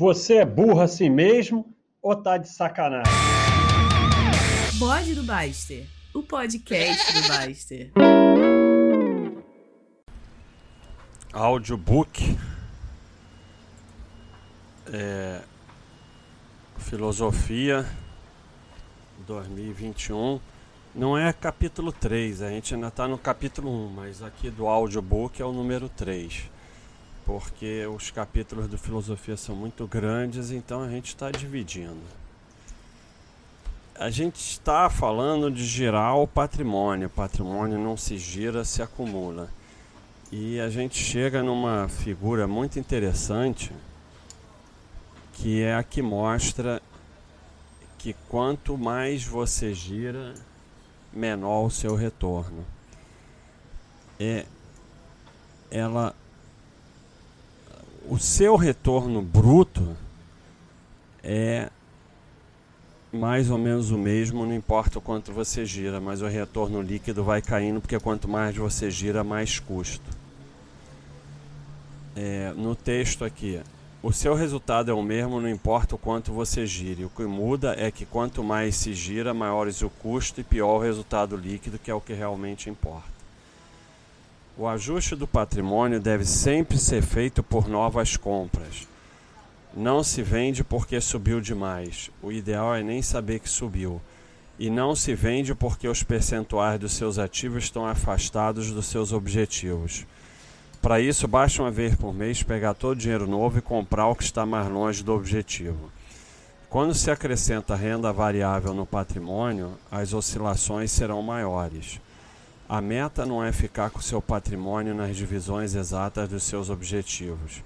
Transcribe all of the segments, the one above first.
Você é burro assim mesmo ou tá de sacanagem? Bode do Baster, o podcast do Baster. Audiobook é, Filosofia 2021 não é capítulo 3, a gente ainda está no capítulo 1, mas aqui do audiobook é o número 3, porque os capítulos do Filosofia são muito grandes, então a gente está dividindo. A gente está falando de girar o patrimônio, o patrimônio não se gira, se acumula. E a gente chega numa figura muito interessante, que é a que mostra que quanto mais você gira, menor o seu retorno. É ela o seu retorno bruto é mais ou menos o mesmo, não importa o quanto você gira, mas o retorno líquido vai caindo porque quanto mais você gira, mais custo. É, no texto aqui, o seu resultado é o mesmo, não importa o quanto você gire. O que muda é que quanto mais se gira, maiores o custo e pior o resultado líquido, que é o que realmente importa. O ajuste do patrimônio deve sempre ser feito por novas compras. Não se vende porque subiu demais. O ideal é nem saber que subiu. E não se vende porque os percentuais dos seus ativos estão afastados dos seus objetivos. Para isso, basta uma vez por mês pegar todo o dinheiro novo e comprar o que está mais longe do objetivo. Quando se acrescenta renda variável no patrimônio, as oscilações serão maiores. A meta não é ficar com seu patrimônio nas divisões exatas dos seus objetivos,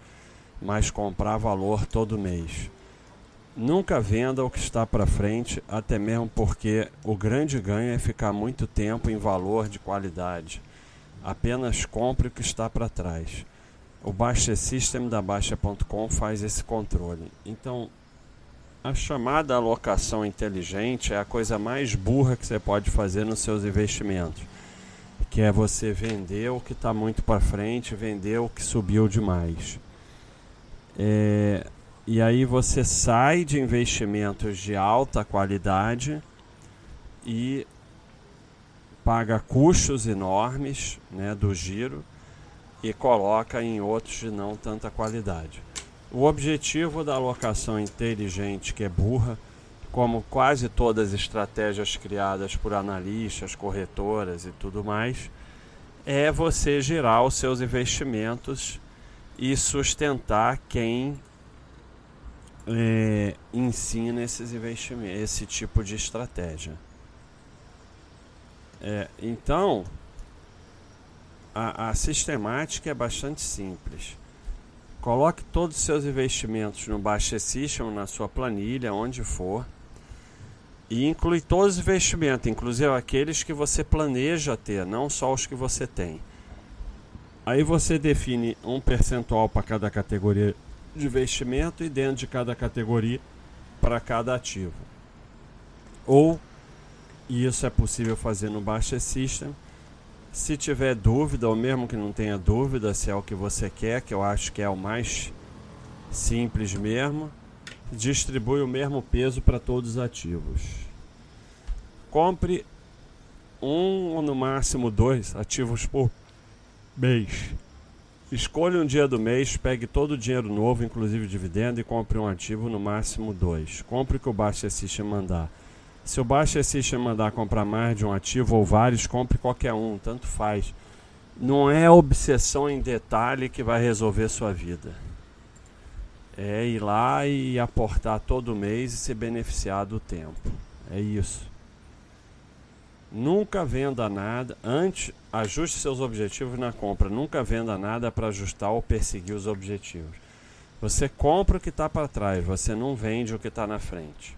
mas comprar valor todo mês. Nunca venda o que está para frente, até mesmo porque o grande ganho é ficar muito tempo em valor de qualidade. Apenas compre o que está para trás. O Baixa System da Baixa.com faz esse controle. Então, a chamada alocação inteligente é a coisa mais burra que você pode fazer nos seus investimentos, que é você vender o que está muito para frente, vender o que subiu demais. É, e aí você sai de investimentos de alta qualidade e paga custos enormes né, do giro e coloca em outros de não tanta qualidade. O objetivo da alocação inteligente, que é burra, como quase todas as estratégias criadas por analistas, corretoras e tudo mais, é você girar os seus investimentos e sustentar quem é, ensina esses investimentos, esse tipo de estratégia. É, então, a, a sistemática é bastante simples. Coloque todos os seus investimentos no Baixa System, na sua planilha, onde for. E inclui todos os investimentos, inclusive aqueles que você planeja ter, não só os que você tem. Aí você define um percentual para cada categoria de investimento e dentro de cada categoria para cada ativo. Ou e isso é possível fazer no Baixa System. Se tiver dúvida, ou mesmo que não tenha dúvida se é o que você quer, que eu acho que é o mais simples mesmo, distribui o mesmo peso para todos os ativos. Compre um ou no máximo dois ativos por mês. Escolha um dia do mês, pegue todo o dinheiro novo, inclusive dividendo, e compre um ativo no máximo dois. Compre o que o Baixa System mandar. Se o Baixa System mandar comprar mais de um ativo ou vários, compre qualquer um, tanto faz. Não é obsessão em detalhe que vai resolver sua vida. É ir lá e aportar todo mês e se beneficiar do tempo. É isso. Nunca venda nada. Antes, ajuste seus objetivos na compra. Nunca venda nada para ajustar ou perseguir os objetivos. Você compra o que está para trás, você não vende o que está na frente.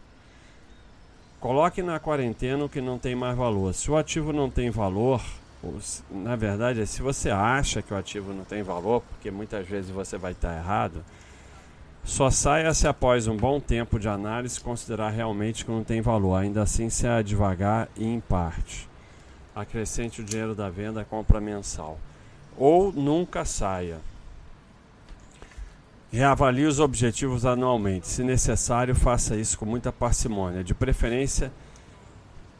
Coloque na quarentena o que não tem mais valor. Se o ativo não tem valor, na verdade, se você acha que o ativo não tem valor, porque muitas vezes você vai estar errado, só saia se após um bom tempo de análise considerar realmente que não tem valor. Ainda assim, seja devagar e em parte. Acrescente o dinheiro da venda à compra mensal. Ou nunca saia. Reavalie os objetivos anualmente. Se necessário, faça isso com muita parcimônia. De preferência,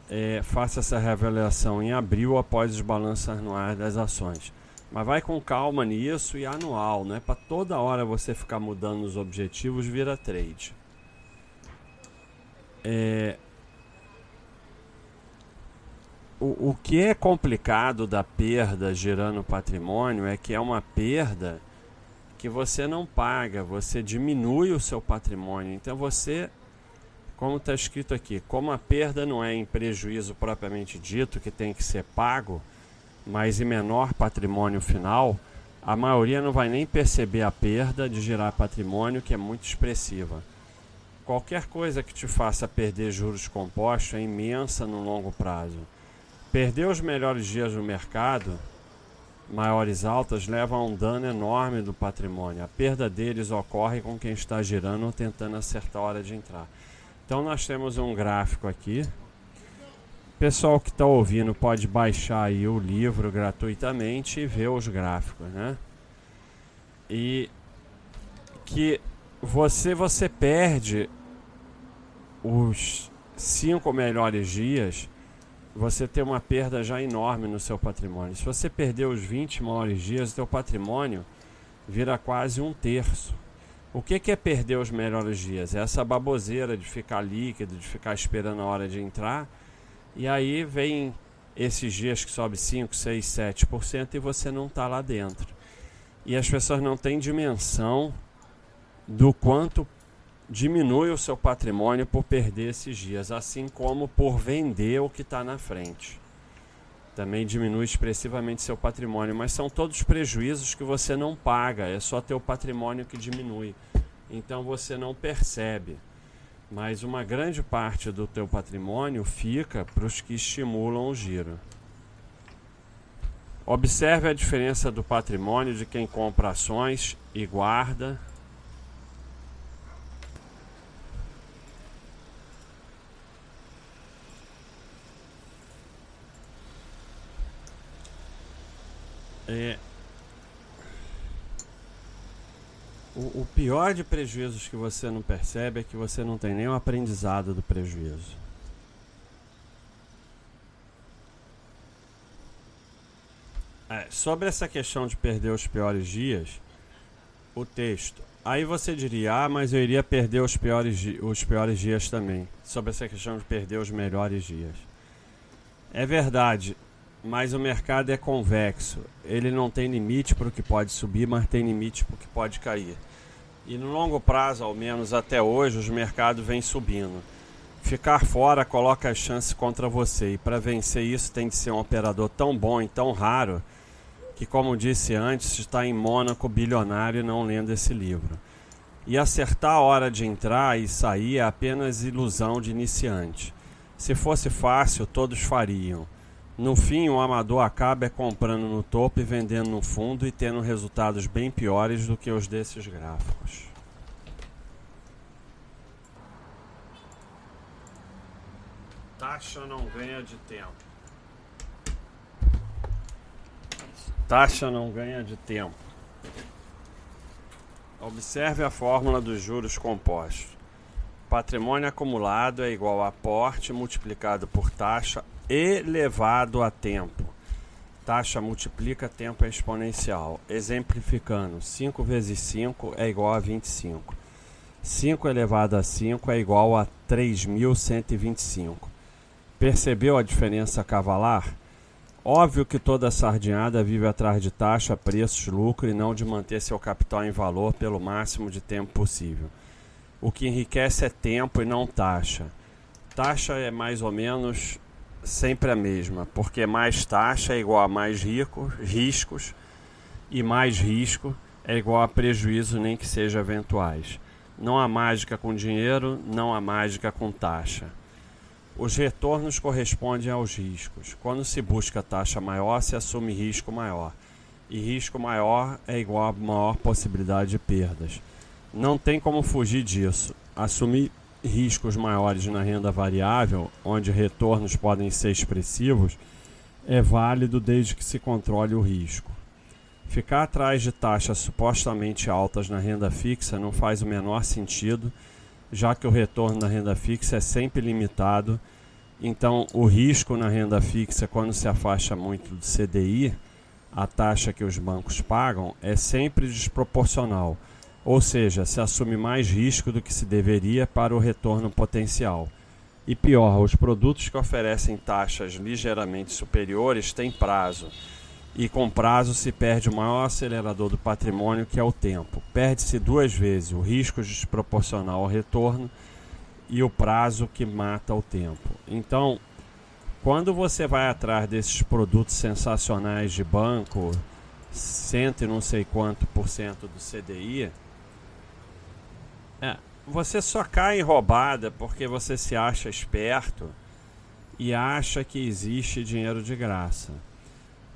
é, faça essa reavaliação em abril após os balanços anuais das ações. Mas vai com calma nisso e anual, não é para toda hora você ficar mudando os objetivos, vira trade. É, o, o que é complicado da perda gerando patrimônio é que é uma perda que você não paga, você diminui o seu patrimônio. Então você, como está escrito aqui, como a perda não é em prejuízo propriamente dito, que tem que ser pago, mas em menor patrimônio final, a maioria não vai nem perceber a perda de gerar patrimônio, que é muito expressiva. Qualquer coisa que te faça perder juros compostos é imensa no longo prazo. Perder os melhores dias no mercado, maiores altas, leva a um dano enorme do patrimônio. A perda deles ocorre com quem está girando ou tentando acertar a hora de entrar. Então nós temos um gráfico aqui pessoal que está ouvindo pode baixar aí o livro gratuitamente e ver os gráficos, né? E que você você perde os cinco melhores dias, você tem uma perda já enorme no seu patrimônio. Se você perder os 20 maiores dias, o seu patrimônio vira quase um terço. O que, que é perder os melhores dias? É essa baboseira de ficar líquido, de ficar esperando a hora de entrar e aí vem esses dias que sobe 5, 6, 7% e você não está lá dentro. E as pessoas não têm dimensão do quanto diminui o seu patrimônio por perder esses dias, assim como por vender o que está na frente. Também diminui expressivamente seu patrimônio, mas são todos prejuízos que você não paga, é só teu patrimônio que diminui. Então você não percebe mas uma grande parte do teu patrimônio fica para os que estimulam o giro. Observe a diferença do patrimônio de quem compra ações e guarda. É, O, o pior de prejuízos que você não percebe é que você não tem nenhum aprendizado do prejuízo. É, sobre essa questão de perder os piores dias, o texto. Aí você diria, ah, mas eu iria perder os piores, os piores dias também. Sobre essa questão de perder os melhores dias. É verdade, mas o mercado é convexo. Ele não tem limite para o que pode subir, mas tem limite para o que pode cair. E no longo prazo, ao menos até hoje, os mercados vêm subindo. Ficar fora coloca as chances contra você. E para vencer isso tem de ser um operador tão bom e tão raro que, como disse antes, está em Mônaco bilionário não lendo esse livro. E acertar a hora de entrar e sair é apenas ilusão de iniciante. Se fosse fácil, todos fariam. No fim, o amador acaba comprando no topo e vendendo no fundo e tendo resultados bem piores do que os desses gráficos. Taxa não ganha de tempo. Taxa não ganha de tempo. Observe a fórmula dos juros compostos. Patrimônio acumulado é igual a aporte multiplicado por taxa elevado a tempo. Taxa multiplica tempo é exponencial. Exemplificando, 5 vezes 5 é igual a 25. 5 elevado a 5 é igual a 3.125. Percebeu a diferença cavalar? Óbvio que toda sardinhada vive atrás de taxa, preços, lucro e não de manter seu capital em valor pelo máximo de tempo possível. O que enriquece é tempo e não taxa. Taxa é mais ou menos sempre a mesma, porque mais taxa é igual a mais rico, riscos e mais risco é igual a prejuízo, nem que seja eventuais. Não há mágica com dinheiro, não há mágica com taxa. Os retornos correspondem aos riscos. Quando se busca taxa maior, se assume risco maior. E risco maior é igual a maior possibilidade de perdas. Não tem como fugir disso. Assumir riscos maiores na renda variável, onde retornos podem ser expressivos, é válido desde que se controle o risco. Ficar atrás de taxas supostamente altas na renda fixa não faz o menor sentido, já que o retorno na renda fixa é sempre limitado. Então, o risco na renda fixa, quando se afasta muito do CDI, a taxa que os bancos pagam é sempre desproporcional, ou seja, se assume mais risco do que se deveria para o retorno potencial. E pior, os produtos que oferecem taxas ligeiramente superiores têm prazo e com prazo se perde o maior acelerador do patrimônio, que é o tempo. Perde-se duas vezes o risco desproporcional ao retorno e o prazo que mata o tempo. Então, quando você vai atrás desses produtos sensacionais de banco, cento e não sei quanto por cento do CDI, é, você só cai em roubada porque você se acha esperto e acha que existe dinheiro de graça.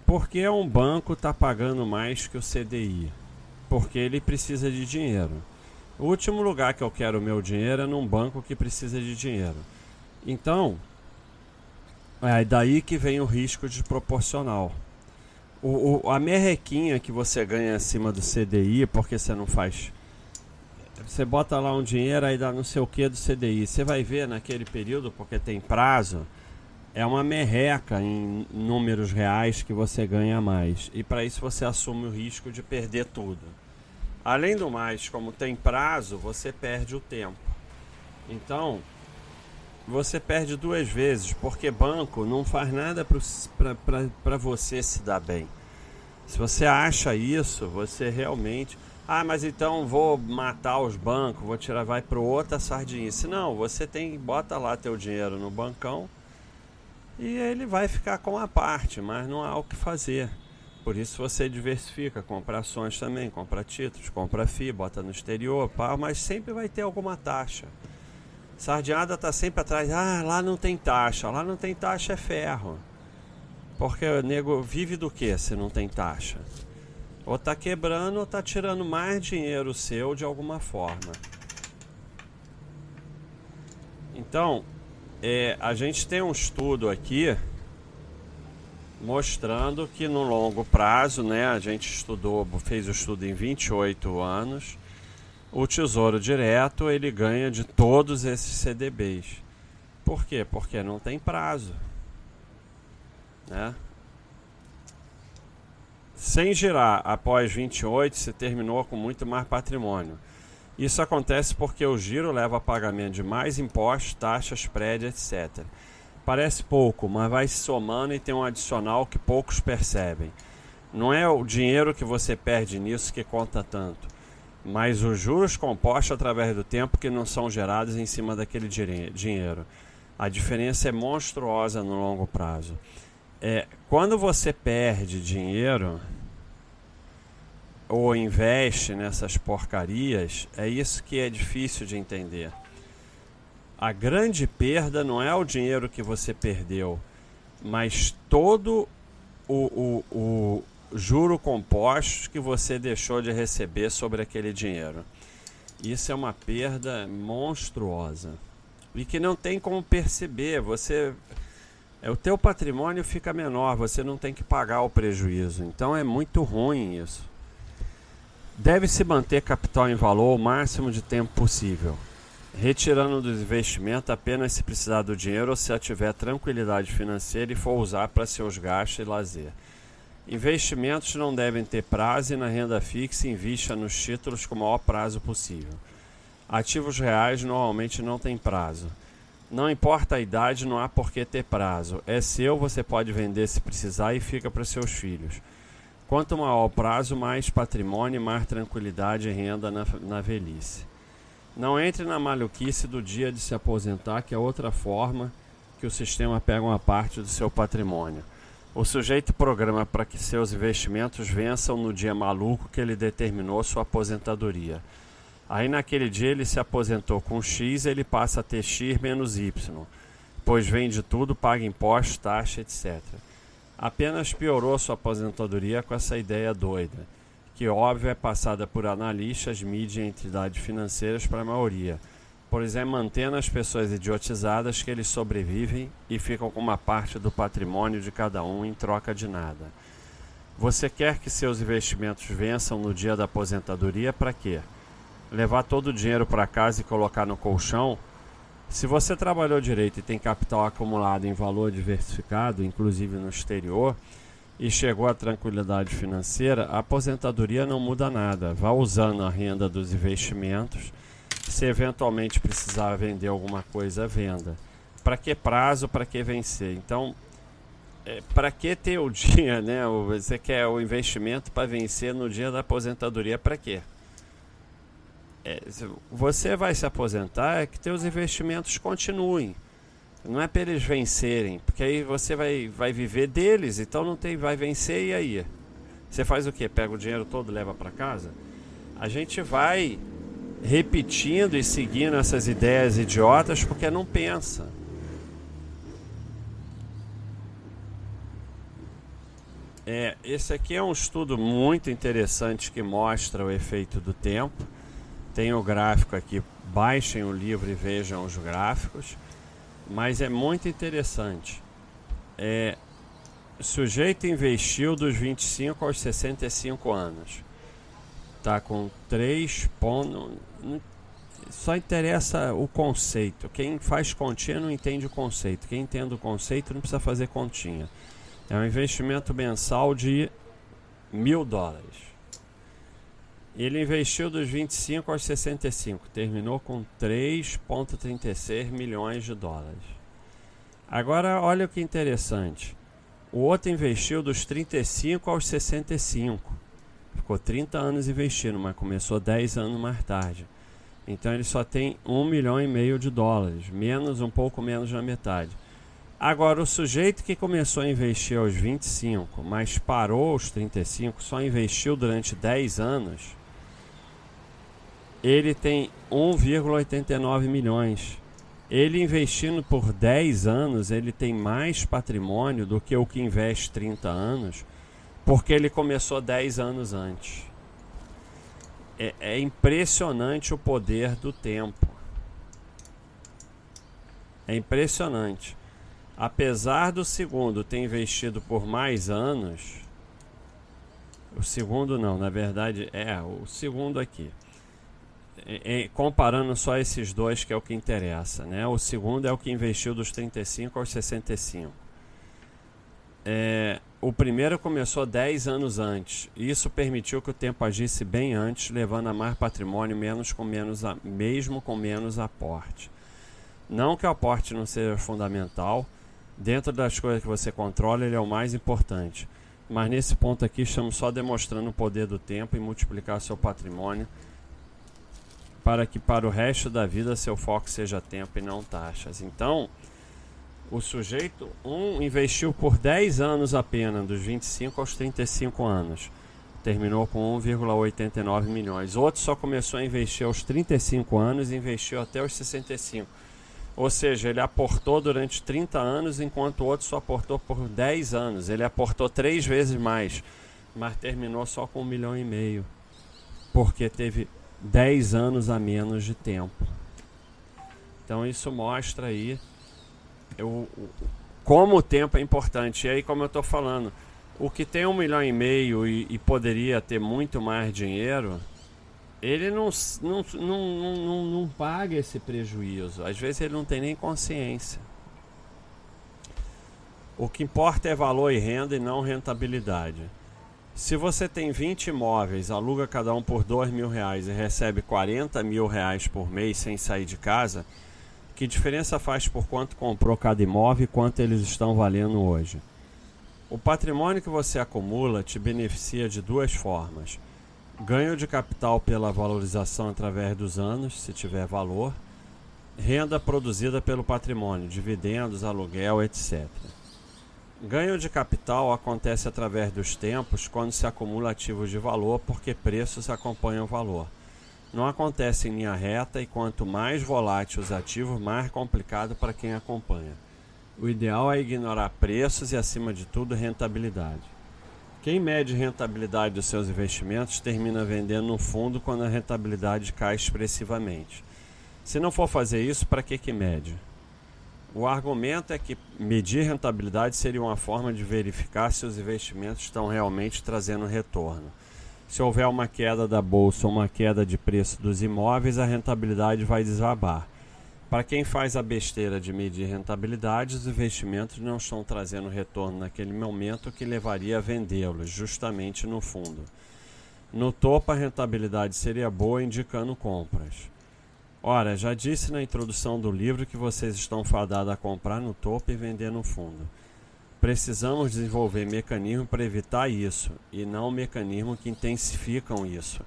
Porque um banco está pagando mais que o CDI? Porque ele precisa de dinheiro. O último lugar que eu quero o meu dinheiro é num banco que precisa de dinheiro. Então, é daí que vem o risco desproporcional. O, o, a merrequinha que você ganha acima do CDI, porque você não faz. Você bota lá um dinheiro, aí dá não sei o que do CDI. Você vai ver naquele período, porque tem prazo é uma merreca em números reais que você ganha mais. E para isso você assume o risco de perder tudo. Além do mais, como tem prazo, você perde o tempo. Então, você perde duas vezes, porque banco não faz nada para você se dar bem. Se você acha isso, você realmente. Ah, mas então vou matar os bancos, vou tirar, vai para outra sardinha. Se não, você tem, bota lá teu dinheiro no bancão e ele vai ficar com a parte, mas não há o que fazer. Por isso você diversifica, compra ações também, compra títulos, compra FI, bota no exterior, pá, mas sempre vai ter alguma taxa. Sardinhada está sempre atrás, ah, lá não tem taxa, lá não tem taxa é ferro. Porque o nego vive do que se não tem taxa? Ou está quebrando ou está tirando mais dinheiro seu de alguma forma. Então, é, a gente tem um estudo aqui mostrando que no longo prazo, né, a gente estudou, fez o estudo em 28 anos, o Tesouro Direto ele ganha de todos esses CDBs. Por quê? Porque não tem prazo. Né? Sem girar após 28, se terminou com muito mais patrimônio. Isso acontece porque o giro leva a pagamento de mais impostos, taxas, prédios, etc. Parece pouco, mas vai se somando e tem um adicional que poucos percebem. Não é o dinheiro que você perde nisso que conta tanto, mas os juros compostos através do tempo que não são gerados em cima daquele dinheiro. A diferença é monstruosa no longo prazo. É, quando você perde dinheiro, ou investe nessas porcarias, é isso que é difícil de entender. A grande perda não é o dinheiro que você perdeu, mas todo o, o, o juro composto que você deixou de receber sobre aquele dinheiro. Isso é uma perda monstruosa e que não tem como perceber. Você o teu patrimônio fica menor, você não tem que pagar o prejuízo. Então é muito ruim isso. Deve-se manter capital em valor o máximo de tempo possível, retirando do investimento apenas se precisar do dinheiro ou se tiver tranquilidade financeira e for usar para seus gastos e lazer. Investimentos não devem ter prazo e na renda fixa invista nos títulos com o maior prazo possível. Ativos reais normalmente não têm prazo. Não importa a idade, não há por que ter prazo. É seu, você pode vender se precisar e fica para seus filhos. Quanto maior o prazo, mais patrimônio, mais tranquilidade e renda na, na velhice. Não entre na maluquice do dia de se aposentar, que é outra forma que o sistema pega uma parte do seu patrimônio. O sujeito programa para que seus investimentos vençam no dia maluco que ele determinou sua aposentadoria. Aí naquele dia ele se aposentou com X, ele passa a ter X menos Y, pois vende tudo, paga impostos, taxa, etc apenas piorou sua aposentadoria com essa ideia doida, que óbvio é passada por analistas, mídia e entidades financeiras para a maioria, por exemplo, mantendo as pessoas idiotizadas que eles sobrevivem e ficam com uma parte do patrimônio de cada um em troca de nada. Você quer que seus investimentos vençam no dia da aposentadoria para quê? Levar todo o dinheiro para casa e colocar no colchão? Se você trabalhou direito e tem capital acumulado em valor diversificado, inclusive no exterior, e chegou à tranquilidade financeira, a aposentadoria não muda nada. Vá usando a renda dos investimentos. Se eventualmente precisar vender alguma coisa, venda. Para que prazo? Para que vencer? Então, é, para que ter o dia, né? Você quer o investimento para vencer no dia da aposentadoria? Para quê? É, você vai se aposentar é que teus investimentos continuem. Não é para eles vencerem, porque aí você vai, vai viver deles, então não tem vai vencer e aí. Você faz o quê? Pega o dinheiro todo, leva para casa? A gente vai repetindo e seguindo essas ideias idiotas porque não pensa. É, esse aqui é um estudo muito interessante que mostra o efeito do tempo. Tem o gráfico aqui, baixem o livro e vejam os gráficos. Mas é muito interessante. É, sujeito investiu dos 25 aos 65 anos. Tá com 3 pontos. Só interessa o conceito. Quem faz continha não entende o conceito. Quem entende o conceito não precisa fazer continha. É um investimento mensal de mil dólares. Ele investiu dos 25 aos 65, terminou com 3,36 milhões de dólares. Agora, olha que interessante. O outro investiu dos 35 aos 65. Ficou 30 anos investindo, mas começou 10 anos mais tarde. Então ele só tem 1 milhão e meio de dólares, menos um pouco menos da metade. Agora, o sujeito que começou a investir aos 25, mas parou aos 35, só investiu durante 10 anos, ele tem 1,89 milhões. Ele investindo por 10 anos, ele tem mais patrimônio do que o que investe 30 anos, porque ele começou 10 anos antes. É, é impressionante o poder do tempo. É impressionante. Apesar do segundo ter investido por mais anos, o segundo não, na verdade é o segundo aqui comparando só esses dois, que é o que interessa. Né? O segundo é o que investiu dos 35 aos 65. É, o primeiro começou 10 anos antes. Isso permitiu que o tempo agisse bem antes, levando a mais patrimônio, menos com menos a, mesmo com menos aporte. Não que o aporte não seja fundamental, dentro das coisas que você controla, ele é o mais importante. Mas nesse ponto aqui, estamos só demonstrando o poder do tempo e multiplicar seu patrimônio para que para o resto da vida seu foco seja tempo e não taxas. Então, o sujeito um investiu por 10 anos apenas, dos 25 aos 35 anos. Terminou com 1,89 milhões. Outro só começou a investir aos 35 anos e investiu até os 65. Ou seja, ele aportou durante 30 anos, enquanto o outro só aportou por 10 anos. Ele aportou três vezes mais, mas terminou só com um milhão e meio. Porque teve 10 anos a menos de tempo. Então isso mostra aí eu, como o tempo é importante. E aí, como eu estou falando, o que tem um milhão e meio e, e, poderia ter muito mais dinheiro, ele não, não, não, não, não paga esse prejuízo. Às vezes ele não tem nem consciência. O que importa é valor e renda e não rentabilidade. Se você tem 20 imóveis, aluga cada um por 2 mil reais e recebe 40 mil reais por mês sem sair de casa, que diferença faz por quanto comprou cada imóvel e quanto eles estão valendo hoje? O patrimônio que você acumula te beneficia de duas formas: ganho de capital pela valorização através dos anos, se tiver valor, renda produzida pelo patrimônio, dividendos, aluguel, etc. Ganho de capital acontece através dos tempos quando se acumula ativos de valor porque preços acompanham o valor. Não acontece em linha reta e quanto mais volátil os ativos, mais complicado para quem acompanha. O ideal é ignorar preços e, acima de tudo, rentabilidade. Quem mede rentabilidade dos seus investimentos termina vendendo no fundo quando a rentabilidade cai expressivamente. Se não for fazer isso, para que, que mede? O argumento é que medir rentabilidade seria uma forma de verificar se os investimentos estão realmente trazendo retorno. Se houver uma queda da bolsa ou uma queda de preço dos imóveis, a rentabilidade vai desabar. Para quem faz a besteira de medir rentabilidade, os investimentos não estão trazendo retorno naquele momento que levaria a vendê-los, justamente no fundo. No topo, a rentabilidade seria boa, indicando compras. Ora, já disse na introdução do livro que vocês estão fadados a comprar no topo e vender no fundo. Precisamos desenvolver mecanismos para evitar isso e não mecanismos que intensificam isso.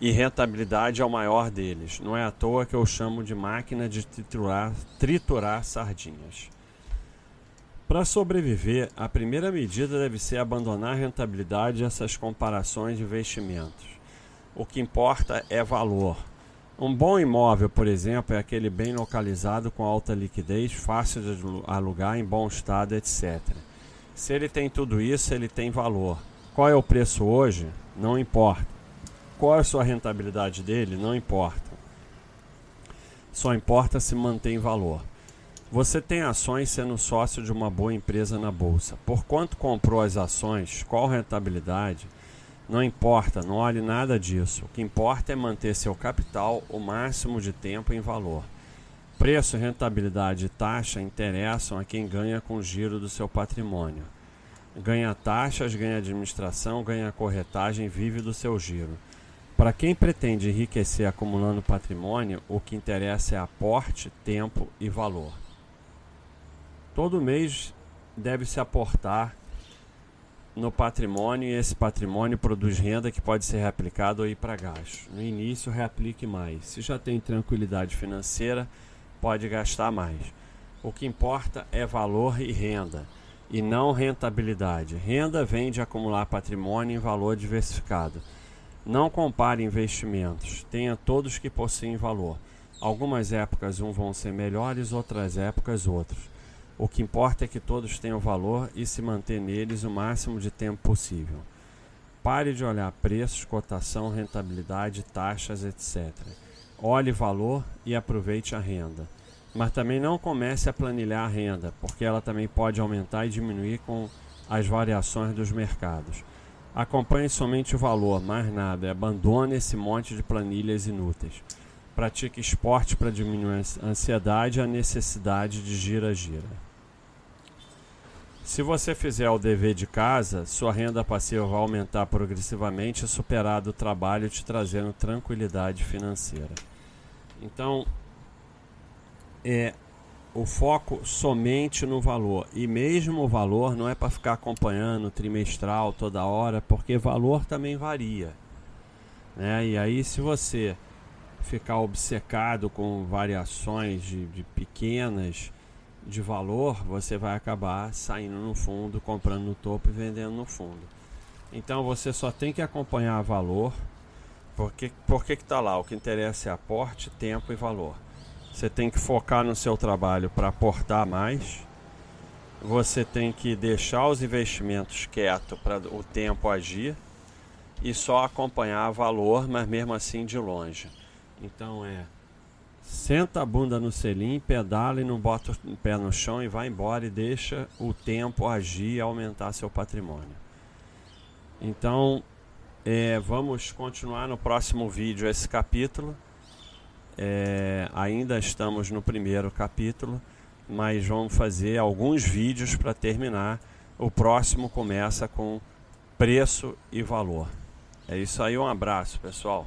E rentabilidade é o maior deles. Não é à toa que eu chamo de máquina de triturar, triturar sardinhas. Para sobreviver, a primeira medida deve ser abandonar a rentabilidade e essas comparações de investimentos. O que importa é valor um bom imóvel, por exemplo, é aquele bem localizado com alta liquidez, fácil de alugar, em bom estado, etc. Se ele tem tudo isso, ele tem valor. Qual é o preço hoje? Não importa. Qual é a sua rentabilidade dele? Não importa. Só importa se mantém valor. Você tem ações sendo sócio de uma boa empresa na bolsa. Por quanto comprou as ações? Qual rentabilidade? Não importa, não olhe nada disso. O que importa é manter seu capital o máximo de tempo em valor. Preço, rentabilidade e taxa interessam a quem ganha com o giro do seu patrimônio. Ganha taxas, ganha administração, ganha corretagem, vive do seu giro. Para quem pretende enriquecer acumulando patrimônio, o que interessa é aporte, tempo e valor. Todo mês deve se aportar no patrimônio e esse patrimônio produz renda que pode ser reaplicado ir para gasto. No início, reaplique mais. Se já tem tranquilidade financeira, pode gastar mais. O que importa é valor e renda, e não rentabilidade. Renda vem de acumular patrimônio em valor diversificado. Não compare investimentos, tenha todos que possuem valor. Algumas épocas um vão ser melhores, outras épocas outros. O que importa é que todos tenham valor e se manter neles o máximo de tempo possível. Pare de olhar preços, cotação, rentabilidade, taxas, etc. Olhe valor e aproveite a renda. Mas também não comece a planilhar a renda, porque ela também pode aumentar e diminuir com as variações dos mercados. Acompanhe somente o valor, mais nada, abandone esse monte de planilhas inúteis. Pratique esporte para diminuir a ansiedade e a necessidade de gira-gira. Se você fizer o dever de casa, sua renda passiva vai aumentar progressivamente e superar do trabalho, te trazendo tranquilidade financeira. Então, é o foco somente no valor. E mesmo o valor não é para ficar acompanhando trimestral toda hora, porque valor também varia. Né? E aí, se você ficar obcecado com variações de, de pequenas de valor, você vai acabar saindo no fundo, comprando no topo e vendendo no fundo. Então você só tem que acompanhar valor, porque por que está lá? O que interessa é aporte, tempo e valor. Você tem que focar no seu trabalho para aportar mais. Você tem que deixar os investimentos quietos para o tempo agir e só acompanhar valor, mas mesmo assim de longe. Então é Senta a bunda no selim, pedala e não bota o pé no chão e vai embora e deixa o tempo agir e aumentar seu patrimônio. Então, é, vamos continuar no próximo vídeo esse capítulo. É, ainda estamos no primeiro capítulo, mas vamos fazer alguns vídeos para terminar. O próximo começa com preço e valor. É isso aí, um abraço, pessoal.